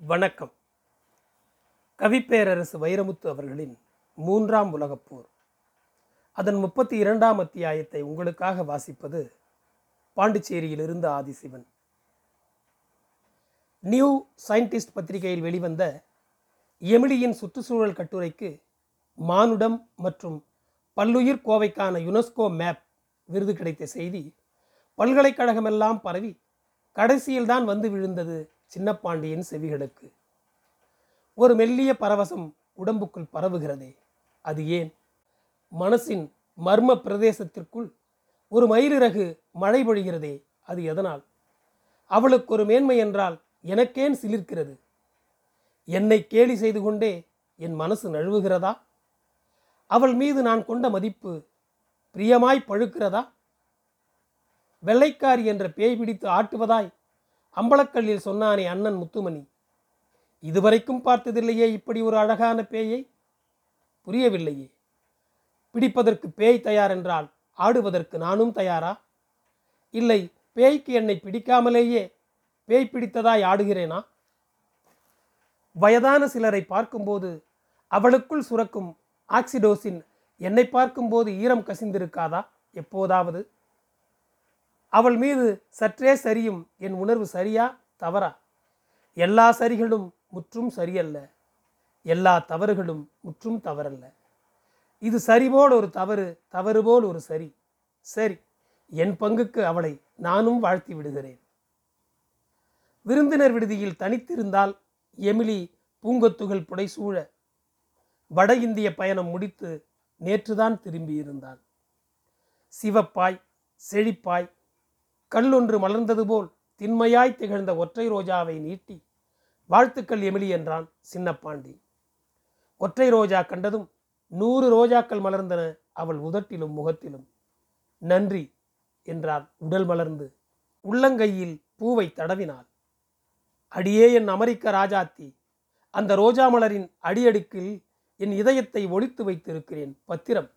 வணக்கம். கவிப்பேரரசு வைரமுத்து அவர்களின் மூன்றாம் உலகப் போர். அதன் முப்பத்தி இரண்டாம் அத்தியாயத்தை உங்களுக்காக வாசிப்பது பாண்டிச்சேரியிலிருந்து ஆதிசிவன். நியூ சயின்டிஸ்ட் பத்திரிகையில் வெளிவந்த எமிலியின் சுற்றுச்சூழல் கட்டுரைக்கு மானுடம் மற்றும் பல்லுயிர் கோவைக்கான யுனெஸ்கோ மேப் விருது கிடைத்த செய்தி பல்கலைக்கழகமெல்லாம் பரவி கடைசியில்தான் வந்து விழுந்தது சின்னப்பாண்டியன் செவிகளுக்கு. ஒரு மெல்லிய பரவசம் உடம்புக்குள் பரவுகிறதே. அது ஏன்? மனசின் மர்ம பிரதேசத்திற்குள் ஒரு மயிலிறகு மழை பொழிகிறதே. அது எதனால்? அவளுக்கு ஒரு மேன்மை என்றால் எனக்கேன் சிலிர்க்கிறது. என்னை கேலி செய்து கொண்டே என் மனசு நழுவுகிறதா? அவள் மீது நான் கொண்ட மதிப்பு பிரியமாய் பழுக்கிறதா? வெள்ளைக்காரி என்ற பேய் பிடித்து ஆட்டுவதாய் அம்பலக்கல்லில் சொன்னானே அண்ணன் முத்துமணி இதுவரைக்கும் பார்த்ததில்லையே இப்படி ஒரு அழகான பேயை? புரியவில்லையே. பிடிப்பதற்கு பேய் தயார் என்றால் ஆடுவதற்கு நானும் தயாரா? இல்லை பேய்க்கு என்னை பிடிக்காமலேயே பேய் பிடித்ததாய் ஆடுகிறேனா? வயதான சிலரை பார்க்கும்போது அவளுக்குள் சுரக்கும் ஆக்சிடோசின் என்னை பார்க்கும்போது ஈரம் கசிந்திருக்காதா? எப்போதாவது. அவள் மீது சற்றே சரியும் என் உணர்வு சரியா தவறா? எல்லா சரிகளும் முற்றும் சரியல்ல. எல்லா தவறுகளும் முற்றும் தவறல்ல. இது சரிபோல் ஒரு தவறு தவறு போல் ஒரு சரி. சரி என் பங்குக்கு அவளை நானும் வாழ்த்தி விடுகிறேன். விருந்தினர் விடுதியில் தனித்திருந்தால் எமிலி பூங்கொத்துகள் புடைசூழ வட இந்திய பயணம் முடித்து நேற்றுதான் திரும்பியிருந்தான் சிவப்பாய் செழிப்பாய் கல்லொன்று மலர்ந்தது போல் திண்மையாய் திகழ்ந்த ஒற்றை ரோஜாவை நீட்டி வாழ்த்துக்கள் எமிலி என்றான் சின்னப்பாண்டி. ஒற்றை ரோஜா கண்டதும் நூறு ரோஜாக்கள் மலர்ந்தன அவள் உதட்டிலும் முகத்திலும். நன்றி என்றாள் உடல் மலர்ந்து உள்ளங்கையில் பூவை தடவினாள். அடியே என் அமெரிக்க ராஜாத்தி அந்த ரோஜா மலரின் அடியடுக்கில் என் இதயத்தை ஒளித்து வைத்திருக்கிறேன் பத்திரம்.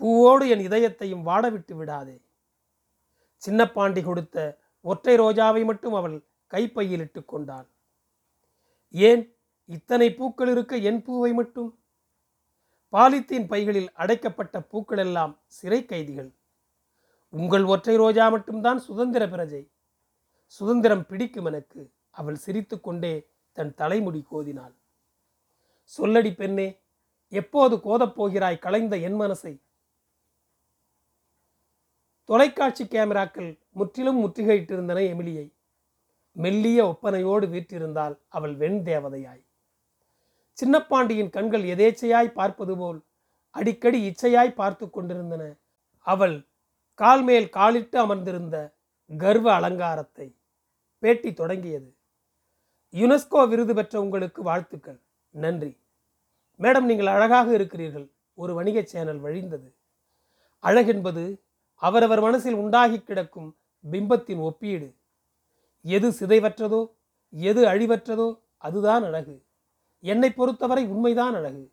பூவோடு என் இதயத்தையும் வாடவிட்டு விடாதே. சின்னப்பாண்டி கொடுத்த ஒற்றை ரோஜாவை மட்டும் அவள் கைப்பையில் இட்டு கொண்டாள். ஏன்? இத்தனை பூக்கள் இருக்க என் பூவை மட்டும்? பாலித்தீன் பைகளில் அடைக்கப்பட்ட பூக்கள் எல்லாம் சிறை கைதிகள். உங்கள் ஒற்றை ரோஜா மட்டும்தான் சுதந்திர பிரஜை. சுதந்திரம் பிடிக்கும் எனக்கு அவள் சிரித்துக்கொண்டே தன் தலைமுடி கோதினாள். சொல்லடி பெண்ணே எப்போது கோதப் போகிறாய் கலைந்த என் மனசை? தொலைக்காட்சி கேமராக்கள் முற்றிலும் முற்றுகையிட்டிருந்தன எமிலியை. மெல்லிய ஒப்பனையோடு வீற்றிருந்தால் அவள் வெண் தேவதையாய். சின்னப்பாண்டியின் கண்கள் எதேச்சையாய் பார்ப்பது போல் அடிக்கடி இச்சையாய் பார்த்து கொண்டிருந்தன. அவள் கால் மேல் காலிட்டு அமர்ந்திருந்த கர்வ அலங்காரத்தை பேட்டி தொடங்கியது. யுனெஸ்கோ விருது பெற்ற உங்களுக்கு வாழ்த்துக்கள். நன்றி. மேடம் நீங்கள் அழகாக இருக்கிறீர்கள். ஒரு வணிக சேனல் வழிந்தது. அழகென்பது அவரவர் மனசில் உண்டாகி கிடக்கும் பிம்பத்தின் ஒப்பீடு. எது சிதைவற்றதோ எது அழிவற்றதோ அதுதான் அழகு. என்னை பொறுத்தவரை உண்மைதான் அழகு.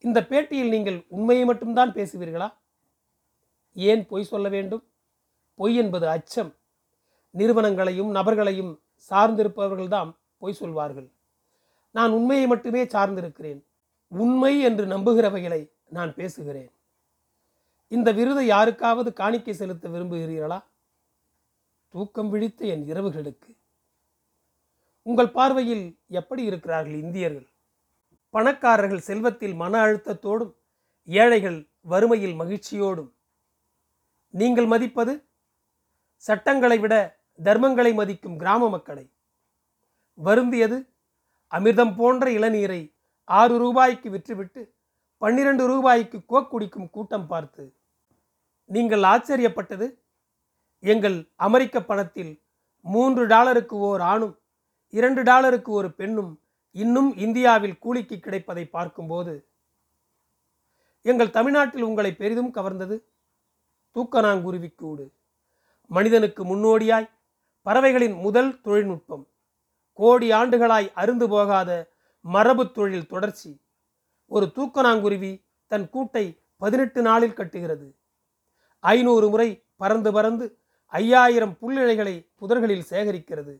இந்த பேட்டியில் நீங்கள் உண்மையை மட்டும்தான் பேசுவீர்களா? ஏன் பொய் சொல்ல வேண்டும்? பொய் என்பது அச்சம். நிறுவனங்களையும் நபர்களையும் சார்ந்திருப்பவர்கள்தான் பொய் சொல்வார்கள். நான் உண்மையை மட்டுமே சார்ந்திருக்கிறேன். உண்மை என்று நம்புகிறவைகளை நான் பேசுகிறேன். இந்த விருதை யாருக்காவது காணிக்கை செலுத்த விரும்புகிறீர்களா? தூக்கம் விழித்த என் இரவுகளுக்கு. உங்கள் பார்வையில் எப்படி இருக்கிறார்கள் இந்தியர்கள்? பணக்காரர்கள் செல்வத்தில் மன அழுத்தத்தோடும் ஏழைகள் வறுமையில் மகிழ்ச்சியோடும். நீங்கள் மதிப்பது? சட்டங்களை விட தர்மங்களை மதிக்கும் கிராம மக்களை. வருந்தியது? அமிர்தம் போன்ற இளநீரை ஆறு ரூபாய்க்கு விற்றுவிட்டு பன்னிரண்டு ரூபாய்க்கு கோக் குடிக்கும் கூட்டம் பார்த்து. நீங்கள் ஆச்சரியப்பட்டது? எங்கள் அமெரிக்க பணத்தில் மூன்று டாலருக்கு ஓர் ஆணும் இரண்டு டாலருக்கு ஒரு பெண்ணும் இன்னும் இந்தியாவில் கூலிக்கு கிடைப்பதை பார்க்கும்போது எங்கள் தமிழ்நாட்டில் உங்களை பெரிதும் கவர்ந்தது. தூக்கணாங்குருவிக்கூடு மனிதனுக்கு முன்னோடியாய் பறவைகளின் முதல் தொழில்நுட்பம் கோடி ஆண்டுகளாய் அருந்து போகாத மரபு தொழில் தொடர்ச்சி. ஒரு தூக்கணாங்குருவி தன் கூட்டை பதினெட்டு நாளில் கட்டுகிறது. ஐநூறு முறை பறந்து பறந்து ஐயாயிரம் புல்லிழைகளை புதர்களில் சேகரிக்கிறது.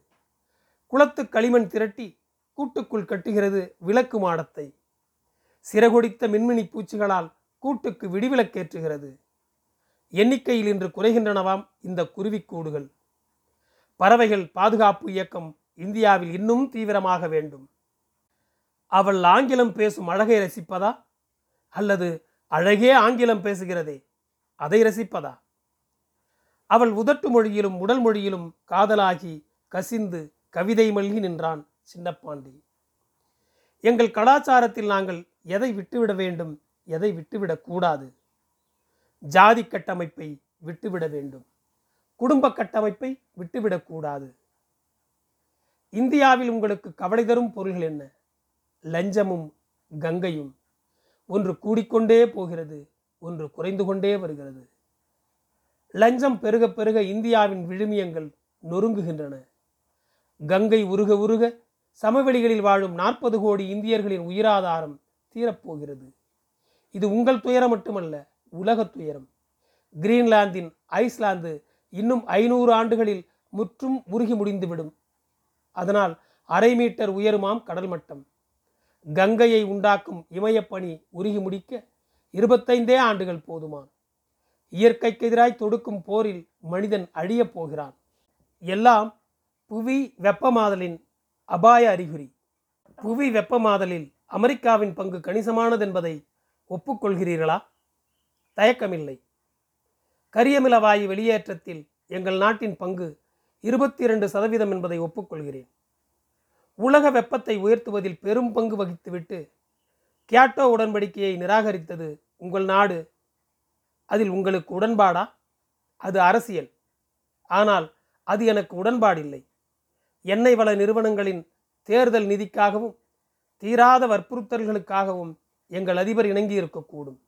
குளத்து களிமண் திரட்டி கூட்டுக்குள் கட்டுகிறது விளக்கு மாடத்தை. சிறகொடித்த மின்மினி பூச்சிகளால் கூட்டுக்கு விடிவிலக்கேற்றுகிறது எண்ணிக்கையில் இன்று குறைகின்றனவாம் இந்த குருவிக்கூடுகள் பறவைகள் பாதுகாப்பு இயக்கம் இந்தியாவில் இன்னும் தீவிரமாக வேண்டும். அவள் ஆங்கிலம் பேசும் அழகை ரசிப்பதா? அல்லது அழகே ஆங்கிலம் பேசுகிறதே? அதை ரசிப்பதா? அவள் உதட்டு மொழியிலும் உடல் மொழியிலும் காதலாகி கசிந்து கவிதை மல்கி நின்றான் சின்னப்பாண்டி. எங்கள் கலாச்சாரத்தில் நாங்கள் எதை விட்டுவிட வேண்டும் எதை விட்டுவிடக் கூடாது? ஜாதி கட்டமைப்பை விட்டுவிட வேண்டும். குடும்ப கட்டமைப்பை விட்டுவிடக்கூடாது இந்தியாவில் உங்களுக்கு கவலை தரும் பொருள்கள் என்ன? லஞ்சமும் கங்கையும் ஒன்று கூடிக்கொண்டே போகிறது. ஒன்று குறைந்து கொண்டே வருகிறது. லஞ்சம் பெருக பெருக இந்தியாவின் விழுமியங்கள் நொறுங்குகின்றன. கங்கை உருக உருக சமவெளிகளில் வாழும் நாற்பது கோடி இந்தியர்களின் உயிராதாரம் தீரப்போகிறது. இது உங்கள் துயரம் மட்டுமல்ல உலக துயரம். கிரீன்லாந்தின் ஐஸ்லாந்து இன்னும் ஐநூறு ஆண்டுகளில் முற்றும் உருகி முடிந்துவிடும். அதனால் அரை மீட்டர் உயருமாம் கடல் மட்டம். கங்கையை உண்டாக்கும் இமயப்பணி உருகி முடிக்க இருபத்தைந்தே ஆண்டுகள் போதுமாம் இயற்கைக்கு எதிராய் தொடுக்கும் போரில் மனிதன் அழியப் போகிறான். எல்லாம் புவி வெப்பமாதலின் அபாய அறிகுறி. புவி வெப்பமாதலில் அமெரிக்காவின் பங்கு கணிசமானது என்பதை ஒப்புக்கொள்கிறீர்களா? தயக்கமில்லை. கரியமில வாயு வெளியேற்றத்தில் எங்கள் நாட்டின் பங்கு இருபத்தி இரண்டு சதவீதம் என்பதை ஒப்புக்கொள்கிறேன். உலக வெப்பத்தை உயர்த்துவதில் பெரும் பங்கு வகித்துவிட்டு கியாட்டோ உடன்படிக்கையை நிராகரித்தது உங்கள் நாடு. அதில் உங்களுக்கு உடன்பாடா? அது அரசியல். ஆனால் அது எனக்கு உடன்பாடில்லை. எண்ணெய் வள நிறுவனங்களின் தேர்தல் நிதிக்காகவும் தீராத வற்புறுத்தல்களுக்காகவும் எங்கள் அதிபர் இணங்கி இருக்கக்கூடும்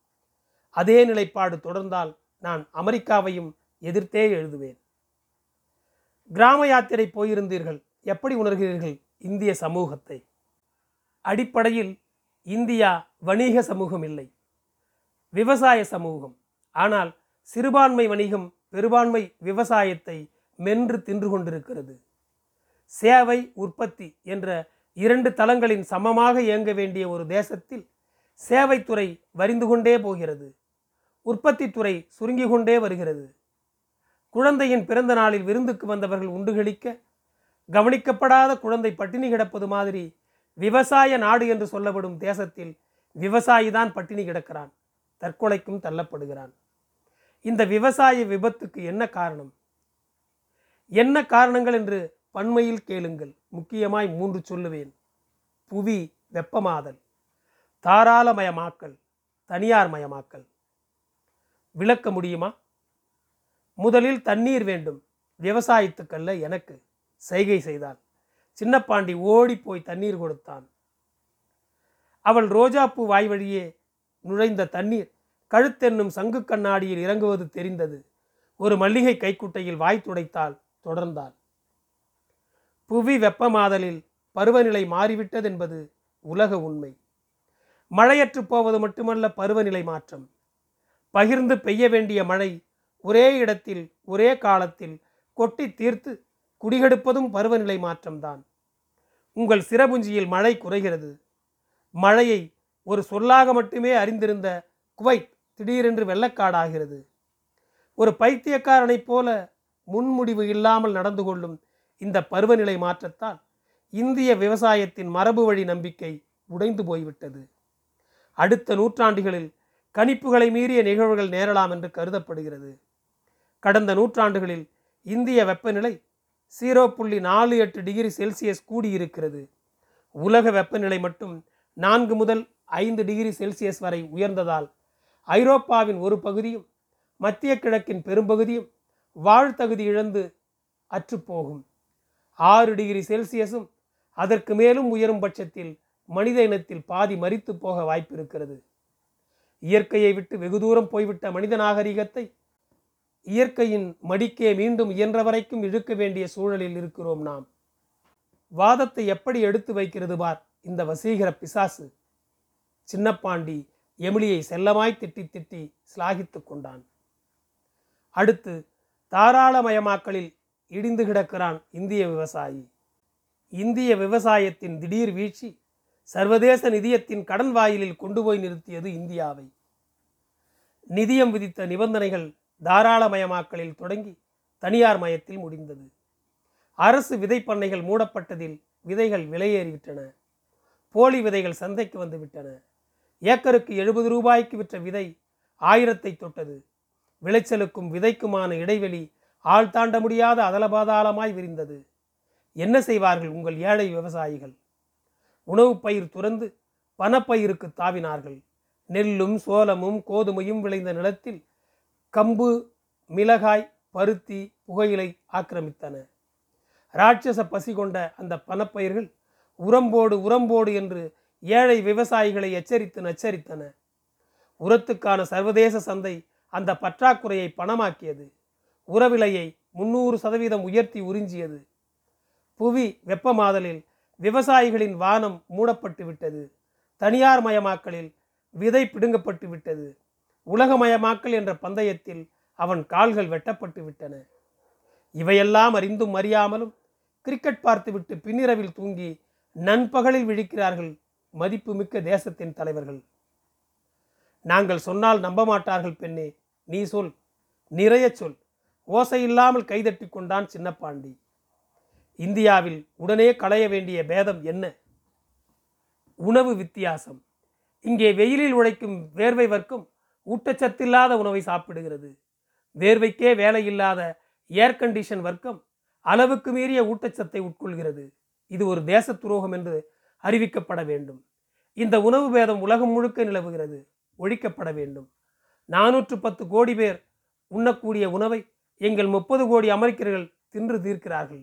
அதே நிலைப்பாடு தொடர்ந்தால் நான் அமெரிக்காவையும் எதிர்த்தே எழுதுவேன். கிராம யாத்திரை போயிருந்தீர்கள். எப்படி உணர்கிறீர்கள் இந்திய சமூகத்தை? அடிப்படையில் இந்தியா வணிக சமூகம் இல்லை. விவசாய சமூகம். ஆனால் சிறுபான்மை வணிகம் பெரும்பான்மை விவசாயத்தை மென்று தின்று கொண்டிருக்கிறது. சேவை உற்பத்தி என்ற இரண்டு தளங்களின் சமமாக இயங்க வேண்டிய ஒரு தேசத்தில் சேவைத்துறை வரிந்து கொண்டே போகிறது. உற்பத்தித்துறை சுருங்கி கொண்டே வருகிறது. குழந்தையின் பிறந்த நாளில் விருந்துக்கு வந்தவர்கள் உண்டுகளிக்க கவனிக்கப்படாத குழந்தை பட்டினி கிடப்பது மாதிரி விவசாய நாடு என்று சொல்லப்படும் தேசத்தில் விவசாயி தான் பட்டினி கிடக்கிறான். தற்கொலைக்கும் தள்ளப்படுகிறான். இந்த விவசாய விபத்துக்கு என்ன காரணம்? என்ன காரணங்கள் என்று பன்மையில் கேளுங்கள். முக்கியமாய் மூன்று சொல்லுவேன். புவி வெப்பமாதல் தாராளமயமாக்கல் தனியார் மயமாக்கல் விளக்க முடியுமா? முதலில் தண்ணீர் வேண்டும். விவசாயத்துக்கல்ல எனக்கு. செய்கை செய்தால். சின்னப்பாண்டி ஓடி போய் தண்ணீர் கொடுத்தான். அவள் ரோஜாப்பூ வாய் வழியே நுழைந்த தண்ணீர் கழுத்தென்னும் சங்கு கண்ணாடியில் இறங்குவது தெரிந்தது. ஒரு மல்லிகை கைக்குட்டையில் வாய் துடைத்தால் தொடர்ந்தாள். புவி வெப்பமாதலில் பருவநிலை மாறிவிட்டதென்பது உலக உண்மை. மழையற்று போவது மட்டுமல்ல பருவநிலை மாற்றம். பகிர்ந்து பெய்ய வேண்டிய மழை ஒரே இடத்தில் ஒரே காலத்தில் கொட்டி தீர்த்து குடிகெடுப்பதும் பருவநிலை மாற்றம்தான். உங்கள் சிறபுஞ்சியில் மழை குறைகிறது. மழையை ஒரு சொல்லாக மட்டுமே அறிந்திருந்த குவைத் திடீரென்று வெள்ளக்காடாகிறது. ஒரு பைத்தியக்காரனைப் போல முன்முடிவு இல்லாமல் நடந்து கொள்ளும் இந்த பருவநிலை மாற்றத்தால் இந்திய விவசாயத்தின் மரபு வழி நம்பிக்கை உடைந்து போய்விட்டது. அடுத்த நூற்றாண்டுகளில் கணிப்புகளை மீறிய நிகழ்வுகள் நேரலாம் என்று கருதப்படுகிறது. கடந்த நூற்றாண்டுகளில் இந்திய வெப்பநிலை ஜீரோ புள்ளி நாலு எட்டு டிகிரி செல்சியஸ் கூடியிருக்கிறது. உலக வெப்பநிலை மட்டும் நான்கு முதல் ஐந்து டிகிரி செல்சியஸ் வரை உயர்ந்ததால் ஐரோப்பாவின் ஒரு பகுதியும் மத்திய கிழக்கின் பெரும்பகுதியும் வாழ்த்தகுதி இழந்து அற்றுப்போகும். ஆறு டிகிரி செல்சியஸும் அதற்கு மேலும் உயரும் பட்சத்தில் மனித இனத்தில் பாதி மறித்து போக வாய்ப்பிருக்கிறது. இயற்கையை விட்டு வெகு தூரம் போய்விட்ட மனித நாகரிகத்தை இயற்கையின் மடிக்கே மீண்டும் இயன்ற வரைக்கும் இழுக்க வேண்டிய சூழலில் இருக்கிறோம் நாம். வாதத்தை எப்படி எடுத்து வைக்கிறது பார் இந்த வசீகர பிசாசு? சின்னப்பாண்டி எமிலியை செல்லமாய் திட்டி திட்டி சிலாகித்து கொண்டான். அடுத்து தாராளமயமாக்கலில் இடிந்து கிடக்கிறான் இந்திய விவசாயி. இந்திய விவசாயத்தின் திடீர் வீழ்ச்சி சர்வதேச நிதியத்தின் கடன் வாயிலில் கொண்டு போய் நிறுத்தியது இந்தியாவை. நிதியம் விதித்த நிபந்தனைகள் தாராளமயமாக்கலில் தொடங்கி தனியார் மயத்தில் முடிந்தது. அரசு விதை பண்ணைகள் மூடப்பட்டதில் விதைகள் விலையேறிவிட்டன. போலி விதைகள் சந்தைக்கு வந்துவிட்டன. ஏக்கருக்கு எழுபது ரூபாய்க்கு விற்ற விதை ஆயிரத்தை தொட்டது. விளைச்சலுக்கும் விதைக்குமான இடைவெளி ஆள் தாண்ட முடியாத அதலபாதாளமாய் விரிந்தது. என்ன செய்வார்கள் உங்கள் ஏழை விவசாயிகள்? உணவுப் பயிர் துறந்து பணப்பயிருக்கு தாவினார்கள். நெல்லும் சோளமும் கோதுமையும் விளைந்த நிலத்தில் கம்பு மிளகாய் பருத்தி புகையிலை ஆக்கிரமித்தன. ராட்சச பசி கொண்ட அந்த பணப்பயிர்கள் உரம்போடு உரம்போடு என்று ஏழை விவசாயிகளை எச்சரித்து நச்சரித்தன. உரத்துக்கான சர்வதேச சந்தை அந்த பற்றாக்குறையை பணமாக்கியது. உரவிலையை முன்னூறு சதவீதம் உயர்த்தி உறிஞ்சியது. புவி வெப்பமாதலில் விவசாயிகளின் வானம் மூடப்பட்டு விட்டது. தனியார் மயமாக்கலில் விதை பிடுங்கப்பட்டு விட்டது. உலகமயமாக்கல் என்ற பந்தயத்தில் அவன் கால்கள் வெட்டப்பட்டு விட்டன. இவையெல்லாம் அறிந்தும் அறியாமலும் கிரிக்கெட் பார்த்துவிட்டு பின்னிரவில் தூங்கி நண்பகலில் விழிக்கிறார்கள் மதிப்புமிக்க தேசத்தின் தலைவர்கள். நாங்கள் சொன்னால் நம்ப மாட்டார்கள் பெண்ணே நீ சொல் நிறைய சொல் ஓசை இல்லாமல் கைதட்டி கொண்டான் சின்னப்பாண்டி. இந்தியாவில் உடனே களைய வேண்டிய பேதம் என்ன? உணவு வித்தியாசம். இங்கே வெயிலில் உழைக்கும் வேர்வை வர்க்கும் ஊட்டச்சத்தில்லாத உணவை சாப்பிடுகிறது. வேர்வைக்கே வேலை இல்லாத ஏர் கண்டிஷன் வர்க்கம் அளவுக்கு மீறிய ஊட்டச்சத்தை உட்கொள்கிறது. இது ஒரு தேச துரோகம் என்று அறிவிக்கப்பட வேண்டும். இந்த உணவு பேதம் உலகம் முழுக்க நிலவுகிறது. ஒழிக்கப்பட வேண்டும். நானூற்று பத்து கோடி பேர் உண்ணக்கூடிய உணவை எங்கள் முப்பது கோடி அமெரிக்கர்கள் தின்று தீர்க்கிறார்கள்.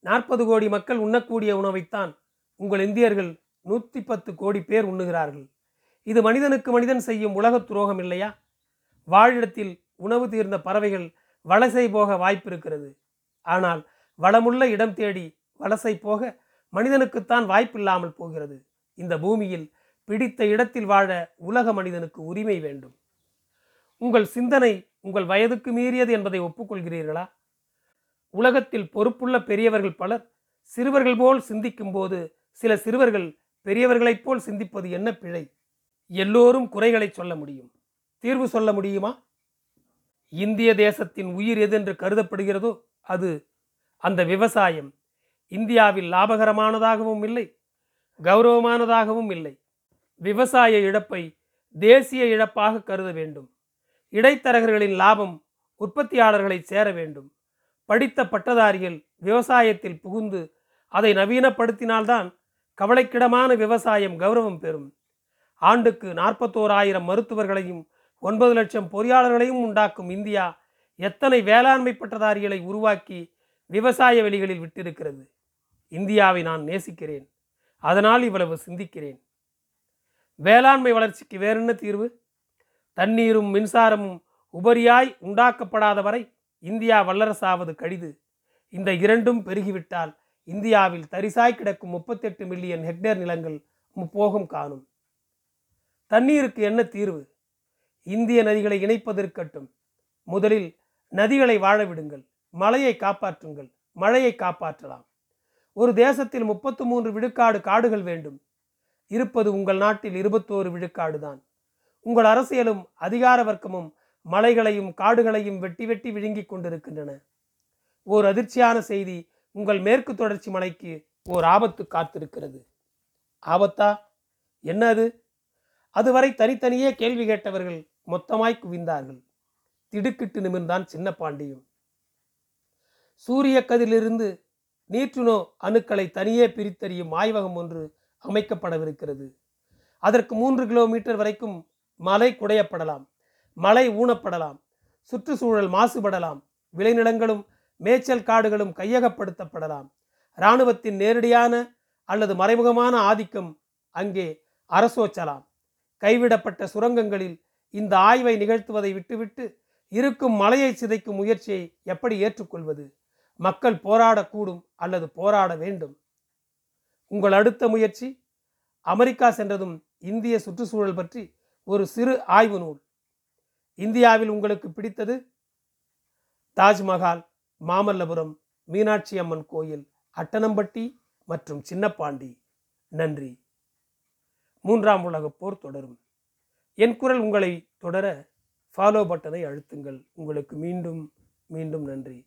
நாற்பது கோடி மக்கள் உண்ணக்கூடிய உணவைத்தான் உங்கள் இந்தியர்கள் நூற்றி பத்து கோடி பேர் உண்ணுகிறார்கள். இது மனிதனுக்கு மனிதன் செய்யும் உலகத் துரோகம் இல்லையா? வாழிடத்தில் உணவு தீர்ந்த பறவைகள் வலசை போக வாய்ப்பிருக்கிறது. ஆனால் வளமுள்ள இடம் தேடி வலசை போக மனிதனுக்குத்தான் வாய்ப்பில்லாமல் போகிறது. இந்த பூமியில் பிடித்த இடத்தில் வாழ உலக மனிதனுக்கு உரிமை வேண்டும். உங்கள் சிந்தனை உங்கள் வயதுக்கு மீறியது என்பதை ஒப்புக்கொள்கிறீர்களா? உலகத்தில் பொறுப்புள்ள பெரியவர்கள் பலர் சிறுவர்கள் போல் சிந்திக்கும் போது சில சிறுவர்கள் பெரியவர்களைப் போல் சிந்திப்பது என்ன பிழை? எல்லோரும் குறைகளை சொல்ல முடியும். தீர்வு சொல்ல முடியுமா? இந்திய தேசத்தின் உயிர் எதென்று கருதப்படுகிறதோ அது அந்த விவசாயம். இந்தியாவில் லாபகரமானதாகவும் இல்லை கௌரவமானதாகவும் இல்லை. விவசாய இழப்பை தேசிய இழப்பாக கருத வேண்டும். இடைத்தரகர்களின் லாபம் உற்பத்தியாளர்களை சேர வேண்டும். படித்த பட்டதாரிகள் விவசாயத்தில் புகுந்து அதை நவீனப்படுத்தினால்தான் கவலைக்கிடமான விவசாயம் கௌரவம் பெறும். ஆண்டுக்கு நாற்பத்தோராயிரம் மருத்துவர்களையும் ஒன்பது லட்சம் பொறியாளர்களையும் உண்டாக்கும் இந்தியா எத்தனை வேளாண்மை பட்டதாரிகளை உருவாக்கி விவசாய வெளிகளில் விட்டிருக்கிறது? இந்தியாவை நான் நேசிக்கிறேன். அதனால் இவ்வளவு சிந்திக்கிறேன். வேளாண்மை வளர்ச்சிக்கு வேறென்ன தீர்வு? தண்ணீரும் மின்சாரமும் உபரியாய் உண்டாக்கப்படாத வரை இந்தியா வல்லரசாவது கடிது. இந்த இரண்டும் பெருகிவிட்டால் இந்தியாவில் தரிசாய் கிடக்கும் முப்பத்தெட்டு மில்லியன் ஹெக்டேர் நிலங்கள் முப்போகம் காணும். தண்ணீருக்கு என்ன தீர்வு? இந்திய நதிகளை இணைப்பதற்கட்டும். முதலில் நதிகளை வாழ விடுங்கள். மலையை காப்பாற்றுங்கள். மழையை காப்பாற்றலாம். ஒரு தேசத்தில் முப்பத்து மூன்று விழுக்காடு காடுகள் வேண்டும். இருப்பது உங்கள் நாட்டில் இருபத்தோரு விழுக்காடு தான் உங்கள் அரசியலும் அதிகார வர்க்கமும் மலைகளையும் காடுகளையும் வெட்டி வெட்டி விழுங்கிக் கொண்டிருக்கின்றன. ஓர் அதிர்ச்சியான செய்தி உங்கள் மேற்கு தொடர்ச்சி மலைக்கு ஓர் ஆபத்து காத்திருக்கிறது. ஆபத்தா? என்ன அது? அதுவரை தனித்தனியே கேள்வி கேட்டவர்கள் மொத்தமாய் குவிந்தார்கள். திடுக்கிட்டு நிமிர்ந்தான் சின்ன பாண்டியும். சூரிய கதிலிருந்து நீற்றுணோ அணுக்களை தனியே பிரித்தறியும் ஆய்வகம் ஒன்று அமைக்கப்படவிருக்கிறது. அதற்கு மூன்று கிலோமீட்டர் வரைக்கும் மலை குடையப்படலாம் மலை ஊனப்படலாம் சுற்றுச்சூழல் மாசுபடலாம் விளைநிலங்களும் மேய்ச்சல் காடுகளும் கையகப்படுத்தப்படலாம். இராணுவத்தின் நேரடியான அல்லது மறைமுகமான ஆதிக்கம் அங்கே அரசோச்சலாம். கைவிடப்பட்ட சுரங்கங்களில் இந்த ஆய்வை நிகழ்த்துவதை விட்டுவிட்டு இருக்கும் மலையை சிதைக்கும் முயற்சியை எப்படி ஏற்றுக்கொள்வது? மக்கள் போராடக்கூடும் அல்லது போராட வேண்டும்? உங்கள் அடுத்த முயற்சி? அமெரிக்கா சென்றதும் இந்திய சுற்றுச்சூழல் பற்றி ஒரு சிறு ஆய்வு நூல். இந்தியாவில் உங்களுக்கு பிடித்தது? தாஜ்மஹால் மாமல்லபுரம் மீனாட்சி அம்மன் கோயில் அட்டனம்பட்டி மற்றும் சின்னப்பாண்டி. நன்றி. மூன்றாம் உலகப் போர் தொடரும். என் குரல் உங்களை தொடர ஃபாலோ பட்டனை அழுத்துங்கள். உங்களுக்கு மீண்டும் மீண்டும் நன்றி.